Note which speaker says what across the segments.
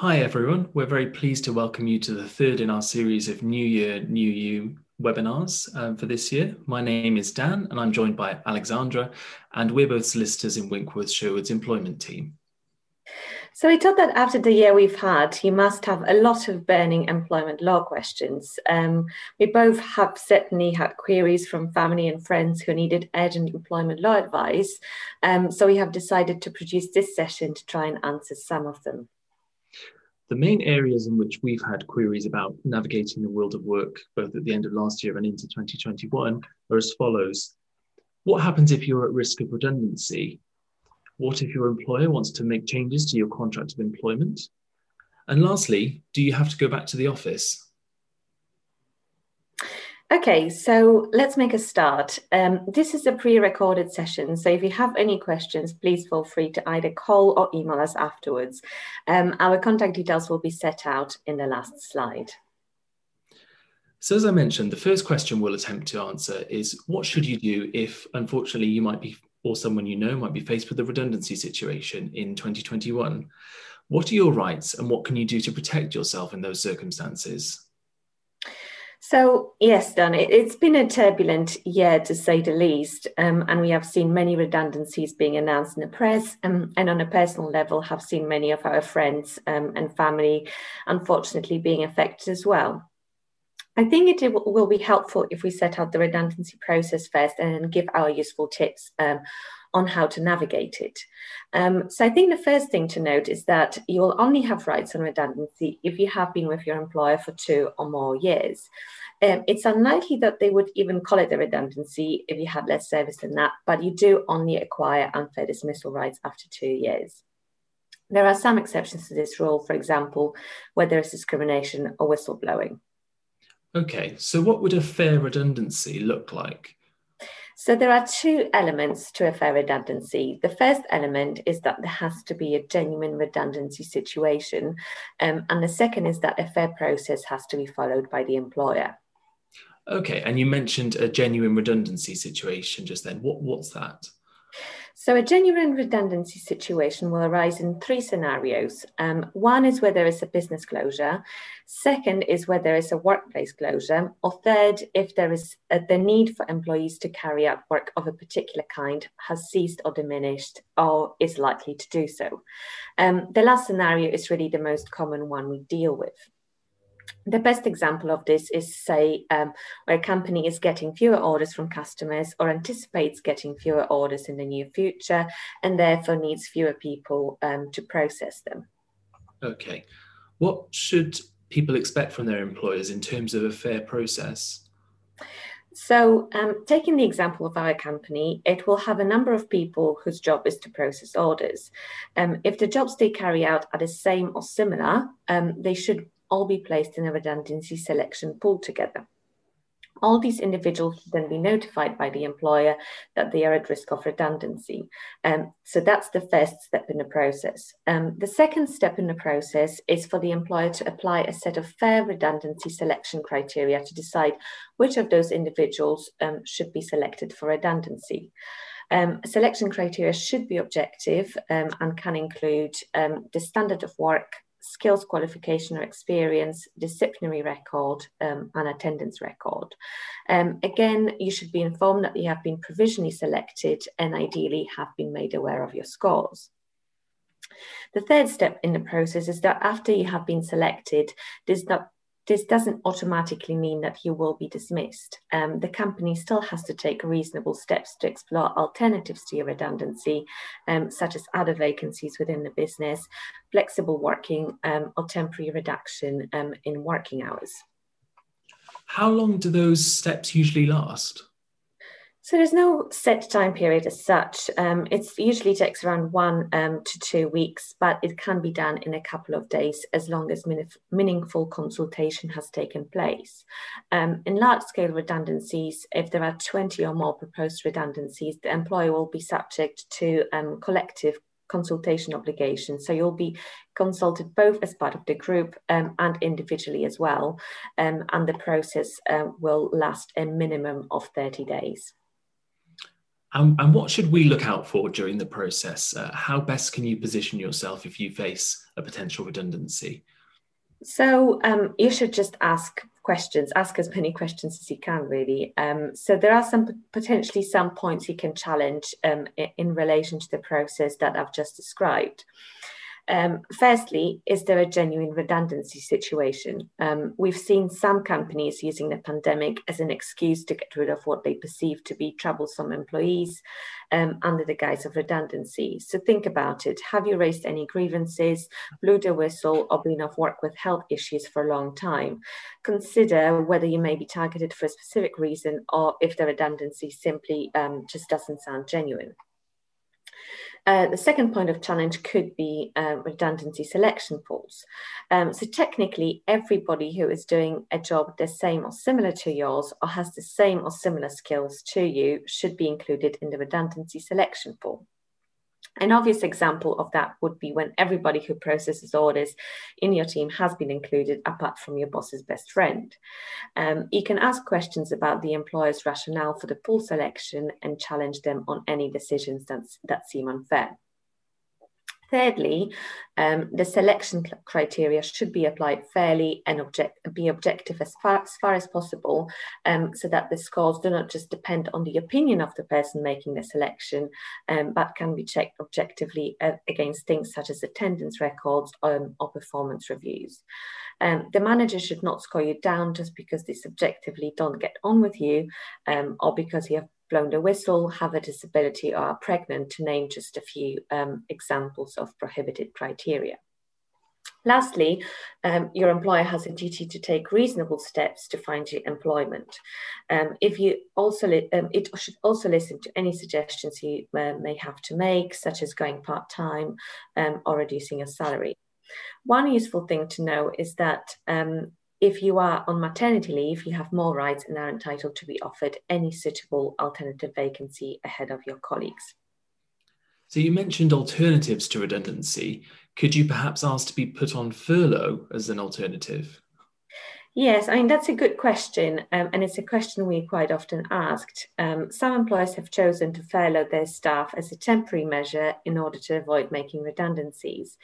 Speaker 1: Hi, everyone. We're very pleased to welcome you to the third in our series of New Year, New You webinars um, for this year. My name is Dan, and I'm joined by Alexandra, and we're both solicitors in Winkworth Sherwood's employment team.
Speaker 2: So we thought that after the year we've had, you must have a lot of burning employment law questions. Um, we both have certainly had queries from family and friends who needed urgent employment law advice. Um, so we have decided to produce this session to try and answer some of them.
Speaker 1: The main areas in which we've had queries about navigating the world of work, both at the end of last year and into 2021, are as follows. What happens if you're at risk of redundancy? What if your employer wants to make changes to your contract of employment? And lastly, do you have to go back to the office?
Speaker 2: Okay, so let's make a start. Um, this is a pre-recorded session, so if you have any questions, please feel free to either call or email us afterwards. Um, our contact details will be set out in the last slide.
Speaker 1: So as I mentioned, the first question we'll attempt to answer is what should you do if, unfortunately, you might be, or someone you know might be faced with a redundancy situation in 2021? What are your rights and what can you do to protect yourself in those circumstances?
Speaker 2: So, yes, Dan, it, has been a turbulent year to say the least. Um, and we have seen many redundancies being announced in the press. Um, and on a personal level, have seen many of our friends um, and family, unfortunately, being affected as well. I think it will be helpful if we set out the redundancy process first and give our useful tips um, on how to navigate it. Um, so I think the first thing to note is that you will only have rights on redundancy if you have been with your employer for two or more years. Um, it's unlikely that they would even call it a redundancy if you had less service than that, but you do only acquire unfair dismissal rights after two years. There are some exceptions to this rule, for example, where there is discrimination or whistleblowing.
Speaker 1: Okay, so what would a fair redundancy look like?
Speaker 2: So there are two elements to a fair redundancy. The first element is that there has to be a genuine redundancy situation. Um, and the second is that a fair process has to be followed by the employer.
Speaker 1: Okay, and you mentioned a genuine redundancy situation just then. What, what's that?
Speaker 2: So a genuine redundancy situation will arise in three scenarios. Um, one is where there is a business closure. Second is where there is a workplace closure. Or third, if there is a, the need for employees to carry out work of a particular kind has ceased or diminished or is likely to do so. Um, the last scenario is really the most common one we deal with the best example of this is, say, um, where a company is getting fewer orders from customers or anticipates getting fewer orders in the near future and therefore needs fewer people um, to process them.
Speaker 1: Okay. What should people expect from their employers in terms of a fair process?
Speaker 2: So, um, taking the example of our company, it will have a number of people whose job is to process orders. Um, if the jobs they carry out are the same or similar, um, they should all be placed in a redundancy selection pool together. All these individuals then be notified by the employer that they are at risk of redundancy. Um, so that's the first step in the process. Um, the second step in the process is for the employer to apply a set of fair redundancy selection criteria to decide which of those individuals um, should be selected for redundancy. Um, selection criteria should be objective um, and can include um, the standard of work, skills qualification or experience, disciplinary record, um, and attendance record. Um, again, you should be informed that you have been provisionally selected and ideally have been made aware of your scores. The third step in the process is that after you have been selected, this not this doesn't automatically mean that you will be dismissed. Um, the company still has to take reasonable steps to explore alternatives to your redundancy, um, such as other vacancies within the business, flexible working, um, or temporary reduction um, in working hours.
Speaker 1: How long do those steps usually last?
Speaker 2: So there's no set time period as such. Um, it usually takes around one um, to two weeks, but it can be done in a couple of days as long as meaningful consultation has taken place. Um, in large scale redundancies, if there are 20 or more proposed redundancies, the employer will be subject to um, collective consultation obligations. So you'll be consulted both as part of the group um, and individually as well. Um, and the process uh, will last a minimum of 30 days.
Speaker 1: And, and what should we look out for during the process? Uh, how best can you position yourself if you face a potential redundancy?
Speaker 2: So um, you should just ask questions, ask as many questions as you can, really. Um, so there are some potentially some points you can challenge um, in, in relation to the process that I've just described. Um, firstly, is there a genuine redundancy situation? Um, we've seen some companies using the pandemic as an excuse to get rid of what they perceive to be troublesome employees um, under the guise of redundancy. So think about it. Have you raised any grievances, blew the whistle, or been off work with health issues for a long time? Consider whether you may be targeted for a specific reason or if the redundancy simply um, just doesn't sound genuine. Uh, the second point of challenge could be uh, redundancy selection pools. Um, so technically, everybody who is doing a job the same or similar to yours or has the same or similar skills to you should be included in the redundancy selection pool. An obvious example of that would be when everybody who processes orders in your team has been included, apart from your boss's best friend. Um, you can ask questions about the employer's rationale for the pool selection and challenge them on any decisions that seem unfair. Thirdly, um, the selection criteria should be applied fairly and object, be objective as far, as far as possible um, so that the scores do not just depend on the opinion of the person making the selection, um, but can be checked objectively uh, against things such as attendance records um, or performance reviews. Um, the manager should not score you down just because they subjectively don't get on with you um, or because you have blown the whistle, have a disability, or are pregnant, to name just a few um, examples of prohibited criteria. Lastly, um, your employer has a duty to take reasonable steps to find you employment. Um, if you also, um, it should also listen to any suggestions you uh, may have to make, such as going part time um, or reducing your salary. One useful thing to know is that um, if you are on maternity leave, you have more rights and are entitled to be offered any suitable alternative vacancy ahead of your colleagues.
Speaker 1: So you mentioned alternatives to redundancy. Could you perhaps ask to be put on furlough as an alternative?
Speaker 2: Yes, I mean, that's a good question. Um, and it's a question we're quite often asked. Um, some employers have chosen to furlough their staff as a temporary measure in order to avoid making redundancies.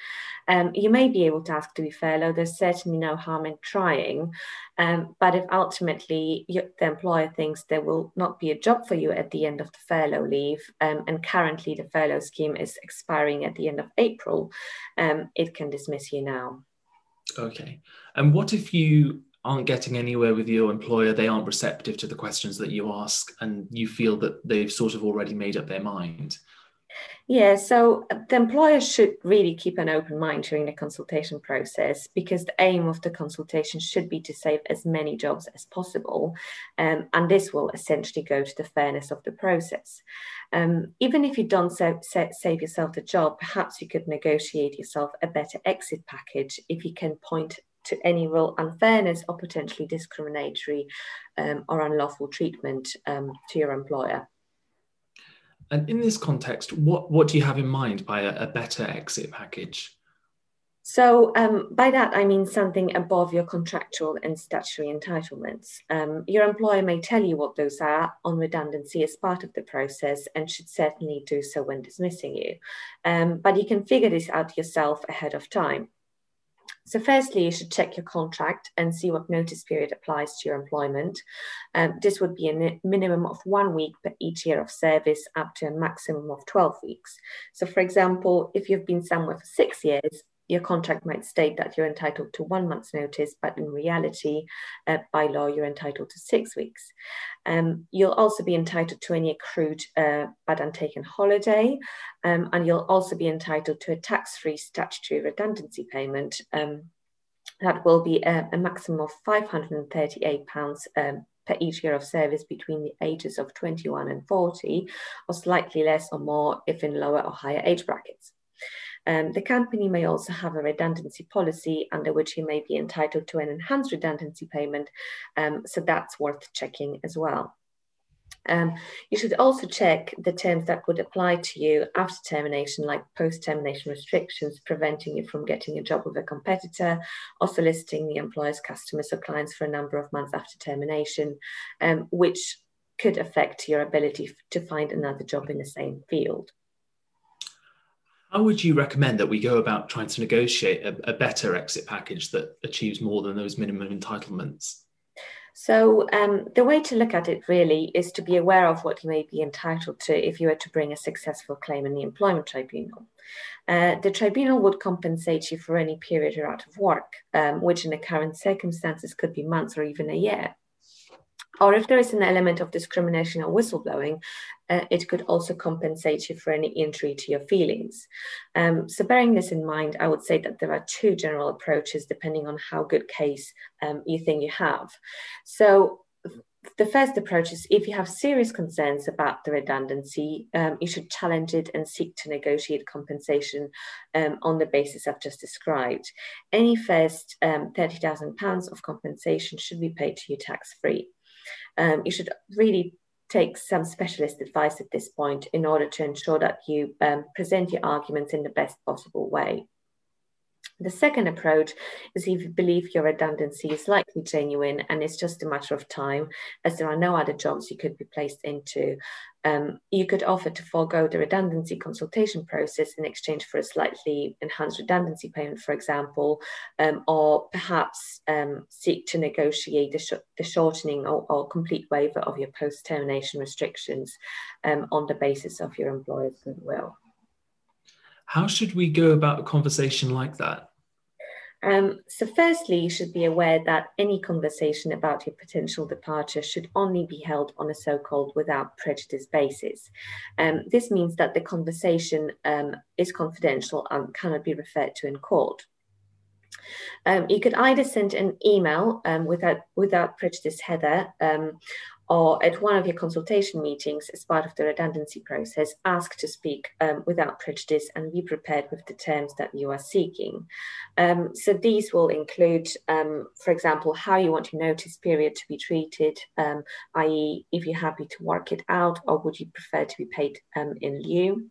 Speaker 2: Um, you may be able to ask to be furloughed. There's certainly no harm in trying. Um, but if ultimately you, the employer thinks there will not be a job for you at the end of the furlough leave, um, and currently the furlough scheme is expiring at the end of April, um, it can dismiss you now.
Speaker 1: Okay. And what if you aren't getting anywhere with your employer, they aren't receptive to the questions that you ask, and you feel that they've sort of already made up their mind.
Speaker 2: Yeah, so the employer should really keep an open mind during the consultation process because the aim of the consultation should be to save as many jobs as possible. Um, and this will essentially go to the fairness of the process. Um, even if you don't sa- sa- save yourself the job, perhaps you could negotiate yourself a better exit package if you can point to any real unfairness or potentially discriminatory um, or unlawful treatment um, to your employer.
Speaker 1: And in this context, what, what do you have in mind by a, a better exit package?
Speaker 2: So, um, by that, I mean something above your contractual and statutory entitlements. Um, your employer may tell you what those are on redundancy as part of the process and should certainly do so when dismissing you. Um, but you can figure this out yourself ahead of time. So, firstly, you should check your contract and see what notice period applies to your employment. Um, this would be a minimum of one week per each year of service, up to a maximum of 12 weeks. So, for example, if you've been somewhere for six years, your contract might state that you're entitled to one month's notice, but in reality, uh, by law, you're entitled to six weeks. Um, you'll also be entitled to any accrued uh, but untaken holiday, um, and you'll also be entitled to a tax free statutory redundancy payment. Um, that will be a, a maximum of £538 um, per each year of service between the ages of 21 and 40, or slightly less or more if in lower or higher age brackets. Um, the company may also have a redundancy policy under which you may be entitled to an enhanced redundancy payment. Um, so that's worth checking as well. Um, you should also check the terms that would apply to you after termination, like post termination restrictions preventing you from getting a job with a competitor or soliciting the employer's customers or clients for a number of months after termination, um, which could affect your ability to find another job in the same field.
Speaker 1: How would you recommend that we go about trying to negotiate a, a better exit package that achieves more than those minimum entitlements?
Speaker 2: So um, the way to look at it really is to be aware of what you may be entitled to if you were to bring a successful claim in the employment tribunal. Uh, the tribunal would compensate you for any period you're out of work, um, which in the current circumstances could be months or even a year. Or if there is an element of discrimination or whistleblowing, uh, it could also compensate you for any injury to your feelings. Um, so, bearing this in mind, I would say that there are two general approaches depending on how good case um, you think you have. So, the first approach is if you have serious concerns about the redundancy, um, you should challenge it and seek to negotiate compensation um, on the basis I've just described. Any first um, £30,000 of compensation should be paid to you tax free. Um, you should really take some specialist advice at this point in order to ensure that you um, present your arguments in the best possible way. The second approach is if you believe your redundancy is likely genuine and it's just a matter of time, as there are no other jobs you could be placed into. Um, you could offer to forego the redundancy consultation process in exchange for a slightly enhanced redundancy payment, for example, um, or perhaps um, seek to negotiate the, sh- the shortening or, or, complete waiver of your post termination restrictions um, on the basis of your employer's goodwill.
Speaker 1: How should we go about a conversation like that?
Speaker 2: Um, so, firstly, you should be aware that any conversation about your potential departure should only be held on a so called without prejudice basis. Um, this means that the conversation um, is confidential and cannot be referred to in court. Um, you could either send an email um, without without prejudice header um, or at one of your consultation meetings as part of the redundancy process, ask to speak um, without prejudice and be prepared with the terms that you are seeking. Um, so these will include, um, for example, how you want your notice period to be treated, um, i.e., if you're happy to work it out or would you prefer to be paid um, in lieu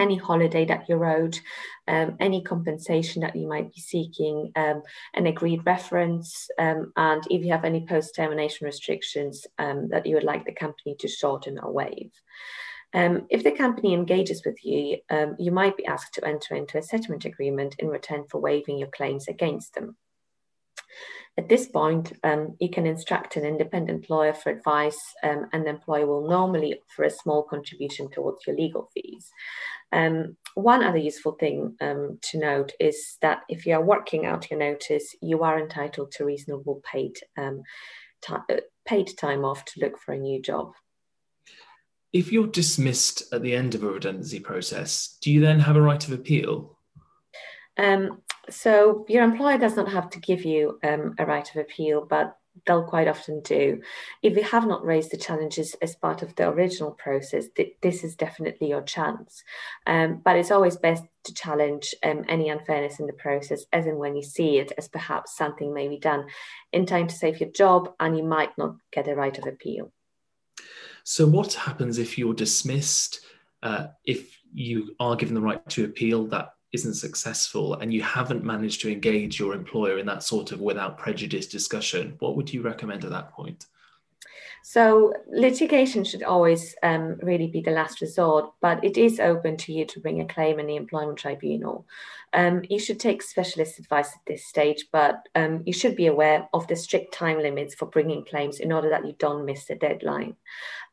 Speaker 2: any holiday that you're owed, um, any compensation that you might be seeking, um, an agreed reference, um, and if you have any post termination restrictions um, that you would like the company to shorten or waive. Um, if the company engages with you, um, you might be asked to enter into a settlement agreement in return for waiving your claims against them. At this point, um, you can instruct an independent lawyer for advice, um, and the employer will normally offer a small contribution towards your legal fees. Um, one other useful thing um, to note is that if you are working out your notice, you are entitled to reasonable paid um, uh, paid time off to look for a new job.
Speaker 1: If you're dismissed at the end of a redundancy process, do you then have a right of appeal?
Speaker 2: Um, so your employer does not have to give you um, a right of appeal, but they'll quite often do. If you have not raised the challenges as part of the original process, th- this is definitely your chance. Um, but it's always best to challenge um, any unfairness in the process, as in when you see it as perhaps something may be done in time to save your job and you might not get a right of appeal.
Speaker 1: So, what happens if you're dismissed? Uh, if you are given the right to appeal, that isn't successful and you haven't managed to engage your employer in that sort of without prejudice discussion, what would you recommend at that point?
Speaker 2: So litigation should always um, really be the last resort, but it is open to you to bring a claim in the employment tribunal. Um, you should take specialist advice at this stage, but um, you should be aware of the strict time limits for bringing claims in order that you don't miss the deadline.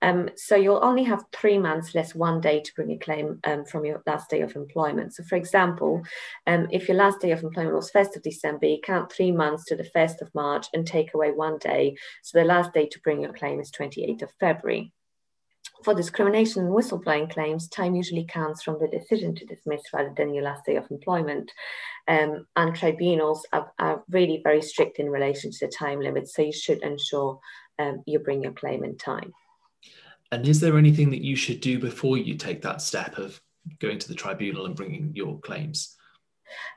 Speaker 2: Um, so you'll only have three months less one day to bring a claim um, from your last day of employment. So, for example, um, if your last day of employment was 1st of December, you count three months to the 1st of March and take away one day. So the last day to bring your claim is 28th of February. For discrimination and whistleblowing claims, time usually counts from the decision to dismiss rather than your last day of employment. Um, and tribunals are, are, really very strict in relation to the time limits, so you should ensure um, you bring your claim in time.
Speaker 1: And is there anything that you should do before you take that step of going to the tribunal and bringing your claims?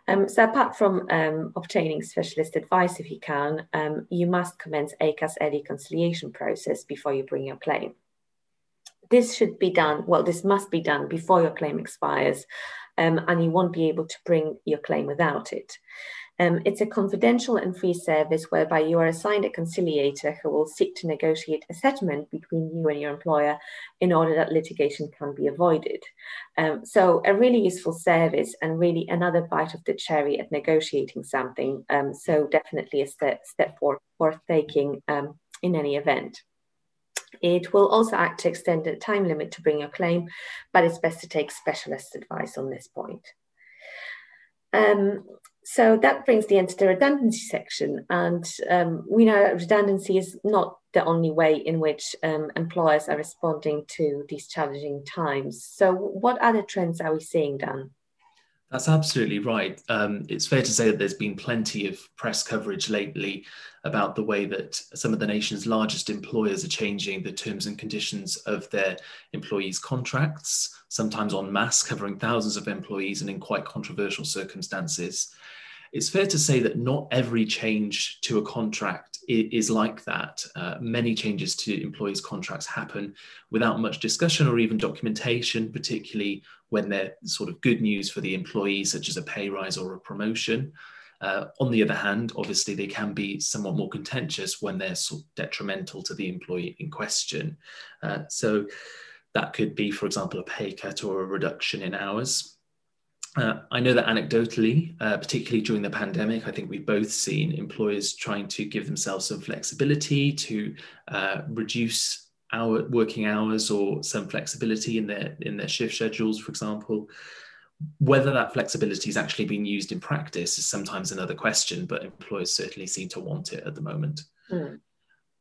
Speaker 2: Um, so apart from um, obtaining specialist advice if you can, um, you must commence ACAS early conciliation process before you bring your claim this should be done, well, this must be done before your claim expires, um, and you won't be able to bring your claim without it. Um, it's a confidential and free service whereby you are assigned a conciliator who will seek to negotiate a settlement between you and your employer in order that litigation can be avoided. Um, so, a really useful service and really another bite of the cherry at negotiating something. Um, so, definitely a step, step forward, worth taking um, in any event. It will also act to extend the time limit to bring your claim, but it's best to take specialist advice on this point. Um, so that brings the end to the redundancy section. And um, we know that redundancy is not the only way in which um, employers are responding to these challenging times. So, what other trends are we seeing, Dan?
Speaker 1: That's absolutely right. Um, it's fair to say that there's been plenty of press coverage lately about the way that some of the nation's largest employers are changing the terms and conditions of their employees' contracts, sometimes en masse, covering thousands of employees and in quite controversial circumstances. It's fair to say that not every change to a contract is like that. Uh, many changes to employees' contracts happen without much discussion or even documentation, particularly when they're sort of good news for the employee, such as a pay rise or a promotion. Uh, on the other hand, obviously, they can be somewhat more contentious when they're sort of detrimental to the employee in question. Uh, so that could be, for example, a pay cut or a reduction in hours. Uh, I know that anecdotally, uh, particularly during the pandemic, I think we've both seen employers trying to give themselves some flexibility to uh, reduce our working hours or some flexibility in their in their shift schedules, for example. Whether that flexibility is actually being used in practice is sometimes another question, but employers certainly seem to want it at the moment. Mm.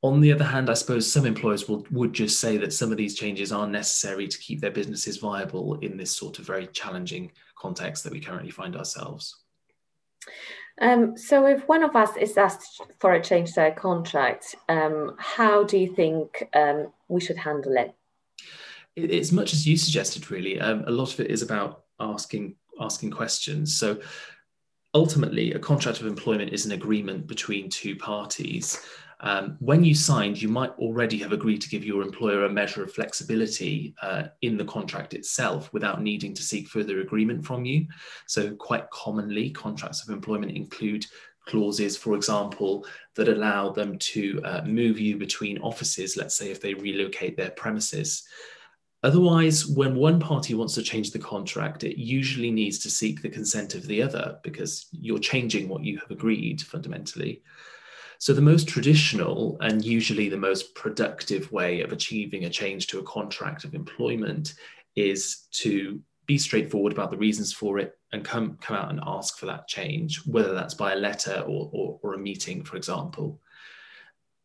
Speaker 1: On the other hand, I suppose some employers will, would just say that some of these changes are necessary to keep their businesses viable in this sort of very challenging context that we currently find ourselves.
Speaker 2: Um, so, if one of us is asked for a change to a contract, um, how do you think um, we should handle it?
Speaker 1: It's much as you suggested, really. Um, a lot of it is about asking asking questions. So, ultimately, a contract of employment is an agreement between two parties. Um, when you signed, you might already have agreed to give your employer a measure of flexibility uh, in the contract itself without needing to seek further agreement from you. So, quite commonly, contracts of employment include clauses, for example, that allow them to uh, move you between offices, let's say if they relocate their premises. Otherwise, when one party wants to change the contract, it usually needs to seek the consent of the other because you're changing what you have agreed fundamentally. So, the most traditional and usually the most productive way of achieving a change to a contract of employment is to be straightforward about the reasons for it and come, come out and ask for that change, whether that's by a letter or, or, or a meeting, for example.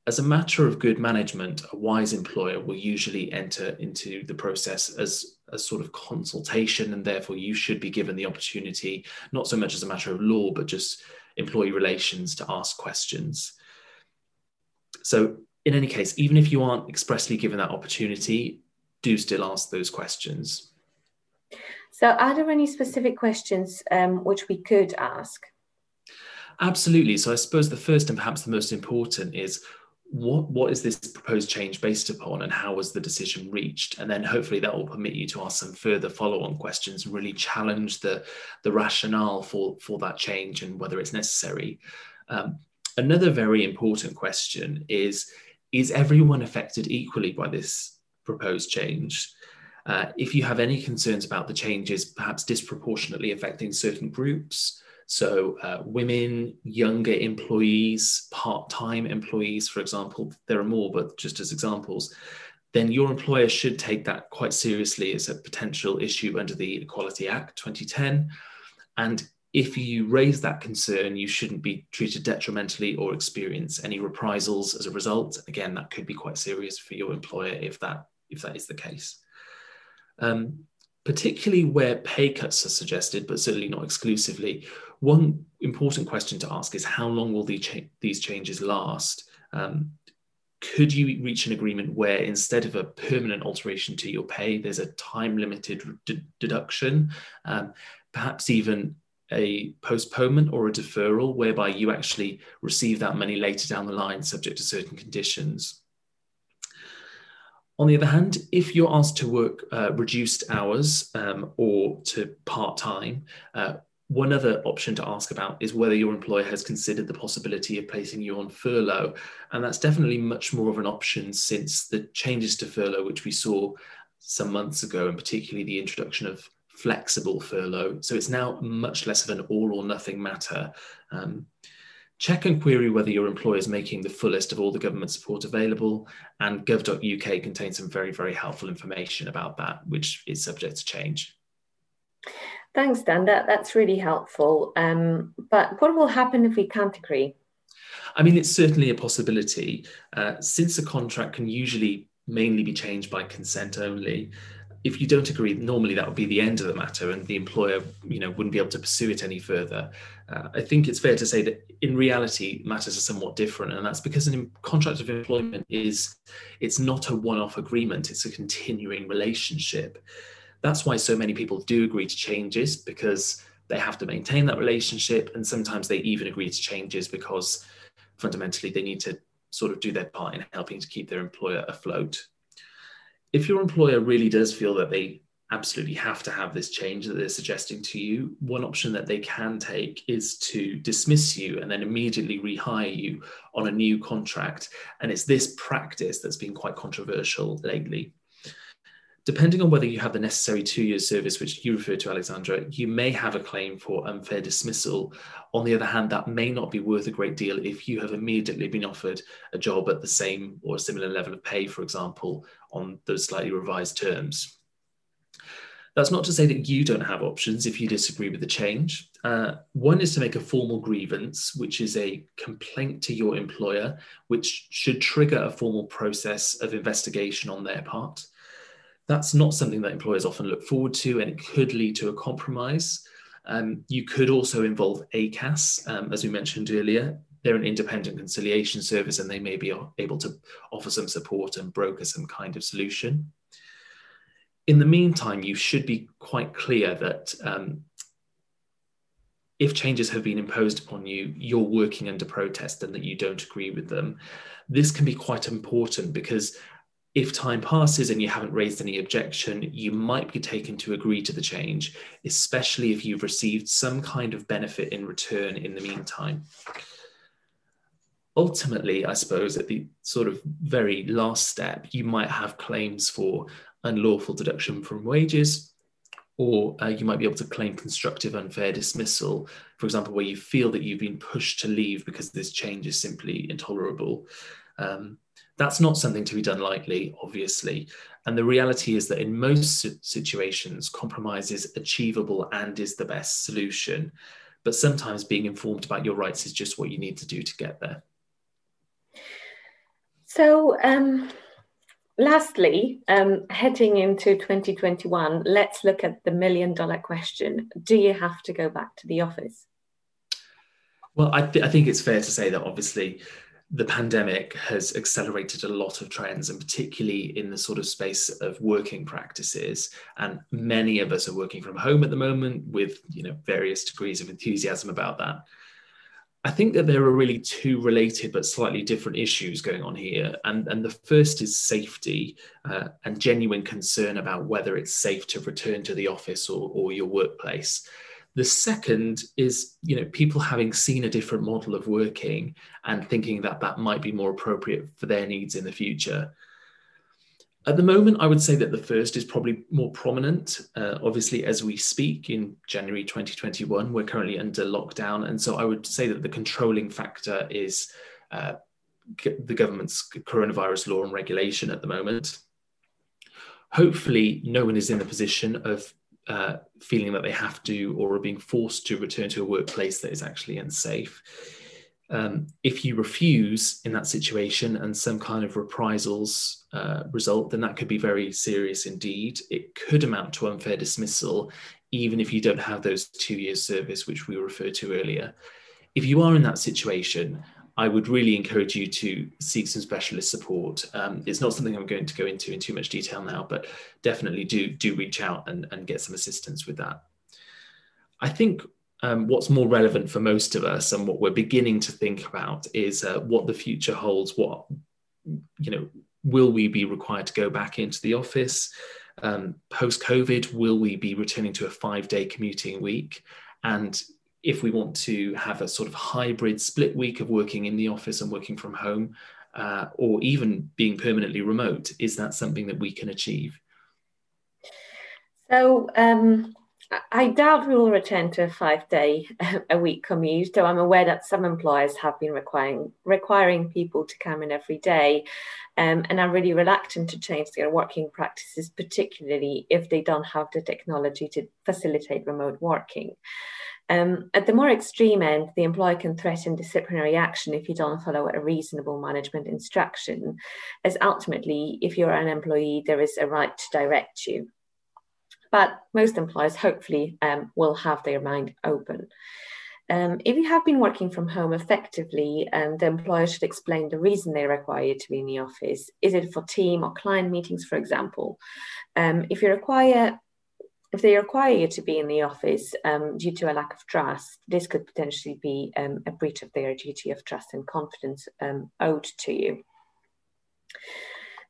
Speaker 1: As a matter of good management, a wise employer will usually enter into the process as a sort of consultation, and therefore you should be given the opportunity, not so much as a matter of law, but just employee relations to ask questions. So, in any case, even if you aren't expressly given that opportunity, do still ask those questions.
Speaker 2: So, are there any specific questions um, which we could ask?
Speaker 1: Absolutely. So, I suppose the first and perhaps the most important is what what is this proposed change based upon and how was the decision reached and then hopefully that will permit you to ask some further follow-on questions and really challenge the the rationale for for that change and whether it's necessary um, Another very important question is Is everyone affected equally by this proposed change? Uh, if you have any concerns about the changes perhaps disproportionately affecting certain groups, so uh, women, younger employees, part time employees, for example, there are more, but just as examples, then your employer should take that quite seriously as a potential issue under the Equality Act 2010. And if you raise that concern, you shouldn't be treated detrimentally or experience any reprisals as a result. Again, that could be quite serious for your employer if that if that is the case. Um, particularly where pay cuts are suggested, but certainly not exclusively. One important question to ask is how long will cha- these changes last? Um, could you reach an agreement where instead of a permanent alteration to your pay, there's a time limited d- deduction, um, perhaps even a postponement or a deferral whereby you actually receive that money later down the line subject to certain conditions. On the other hand, if you're asked to work uh, reduced hours um, or to part time, uh, one other option to ask about is whether your employer has considered the possibility of placing you on furlough. And that's definitely much more of an option since the changes to furlough, which we saw some months ago, and particularly the introduction of flexible furlough. So it's now much less of an all or nothing matter. Um, check and query whether your employer is making the fullest of all the government support available. And gov.uk contains some very, very helpful information about that, which is subject to change.
Speaker 2: Thanks, Dan. That, that's really helpful. Um, but what will happen if we can't agree?
Speaker 1: I mean, it's certainly a possibility. Uh, since a contract can usually mainly be changed by consent only, if you don't agree, normally that would be the end of the matter, and the employer, you know, wouldn't be able to pursue it any further. Uh, I think it's fair to say that in reality, matters are somewhat different, and that's because a contract of employment is it's not a one-off agreement; it's a continuing relationship that's why so many people do agree to changes because they have to maintain that relationship. And sometimes they even agree to changes because fundamentally they need to sort of do their part in helping to keep their employer afloat. If your employer really does feel that they absolutely have to have this change that they're suggesting to you, one option that they can take is to dismiss you and then immediately rehire you on a new contract. And it's this practice that's been quite controversial lately depending on whether you have the necessary two year service, which you referred to, Alexandra, you may have a claim for unfair dismissal. On the other hand, that may not be worth a great deal if you have immediately been offered a job at the same or similar level of pay, for example, on those slightly revised terms. That's not to say that you don't have options if you disagree with the change. Uh, one is to make a formal grievance, which is a complaint to your employer, which should trigger a formal process of investigation on their part. That's not something that employers often look forward to, and it could lead to a compromise. Um, you could also involve ACAS, um, as we mentioned earlier. They're an independent conciliation service and they may be able to offer some support and broker some kind of solution. In the meantime, you should be quite clear that um, if changes have been imposed upon you, you're working under protest and that you don't agree with them. This can be quite important because if time passes and you haven't raised any objection, you might be taken to agree to the change, especially if you've received some kind of benefit in return in the meantime. Ultimately, I suppose at the sort of very last step, you might have claims for unlawful deduction from wages, or uh, you might be able to claim constructive unfair dismissal, for example, where you feel that you've been pushed to leave because this change is simply intolerable. Um, that's not something to be done lightly, obviously. And the reality is that in most situations, compromise is achievable and is the best solution. But sometimes being informed about your rights is just what you need to do to get there.
Speaker 2: So, um, lastly, um, heading into 2021, let's look at the million dollar question Do you have to go back to the office?
Speaker 1: Well, I, th- I think it's fair to say that obviously the pandemic has accelerated a lot of trends, and particularly in the sort of space of working practices. And many of us are working from home at the moment with you know various degrees of enthusiasm about that. I think that there are really two related but slightly different issues going on here. And, and the first is safety uh, and genuine concern about whether it's safe to return to the office or, or your workplace. The second is, you know, people having seen a different model of working and thinking that that might be more appropriate for their needs in the future. At the moment, I would say that the first is probably more prominent. Uh, obviously, as we speak in January 2021, we're currently under lockdown. And so I would say that the controlling factor is uh, the government's coronavirus law and regulation at the moment. Hopefully, no one is in the position of uh, feeling that they have to or are being forced to return to a workplace that is actually unsafe. Um, if you refuse in that situation and some kind of reprisals uh, result, then that could be very serious indeed. It could amount to unfair dismissal, even if you don't have those two years service, which we referred to earlier. If you are in that situation, I would really encourage you to seek some specialist support. Um, it's not something I'm going to go into in too much detail now, but definitely do do reach out and, and get some assistance with that. I think um, what's more relevant for most of us and what we're beginning to think about is uh, what the future holds. What you know, will we be required to go back into the office um, post COVID? Will we be returning to a five day commuting week? and if we want to have a sort of hybrid split week of working in the office and working from home, uh, or even being permanently remote, is that something that we can achieve?
Speaker 2: So um, I doubt we will return to a five day a week commute, though I'm aware that some employers have been requiring requiring people to come in every day um, and are really reluctant to change their working practices, particularly if they don't have the technology to facilitate remote working. Um, at the more extreme end, the employer can threaten disciplinary action if you don't follow a reasonable management instruction, as ultimately, if you're an employee, there is a right to direct you. But most employers hopefully um, will have their mind open. Um, if you have been working from home effectively, um, the employer should explain the reason they require you to be in the office. Is it for team or client meetings, for example? Um, if you require if they require you to be in the office um, due to a lack of trust, this could potentially be um, a breach of their duty of trust and confidence um, owed to you.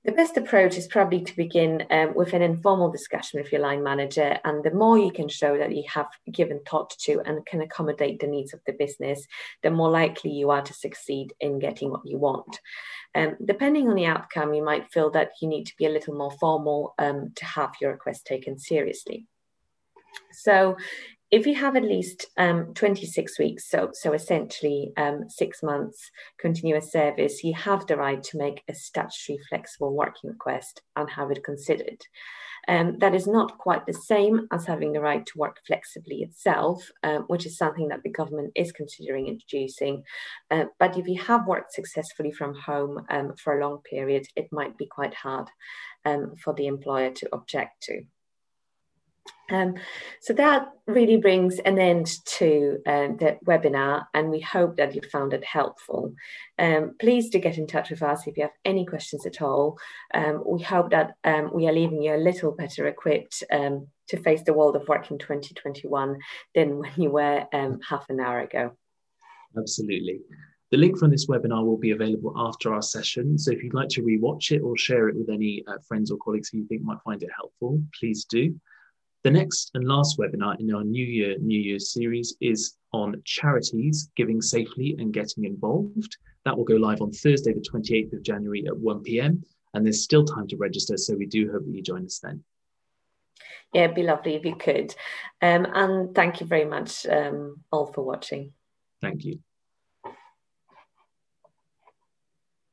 Speaker 2: The best approach is probably to begin um, with an informal discussion with your line manager. And the more you can show that you have given thought to and can accommodate the needs of the business, the more likely you are to succeed in getting what you want. Um, depending on the outcome, you might feel that you need to be a little more formal um, to have your request taken seriously. So if you have at least um, 26 weeks, so, so essentially um, six months continuous service, you have the right to make a statutory flexible working request and have it considered. Um, that is not quite the same as having the right to work flexibly itself, um, which is something that the government is considering introducing. Uh, but if you have worked successfully from home um, for a long period, it might be quite hard um, for the employer to object to. Um, so that really brings an end to uh, the webinar, and we hope that you found it helpful. Um, please do get in touch with us if you have any questions at all. Um, we hope that um, we are leaving you a little better equipped um, to face the world of work in 2021 than when you were um, half an hour ago.
Speaker 1: Absolutely. The link from this webinar will be available after our session. So if you'd like to rewatch it or share it with any uh, friends or colleagues who you think might find it helpful, please do. The next and last webinar in our New Year, New Year series is on charities giving safely and getting involved. That will go live on Thursday, the 28th of January at 1 p.m. And there's still time to register, so we do hope that you join us then.
Speaker 2: Yeah, it'd be lovely if you could. Um, and thank you very much um, all for watching.
Speaker 1: Thank you.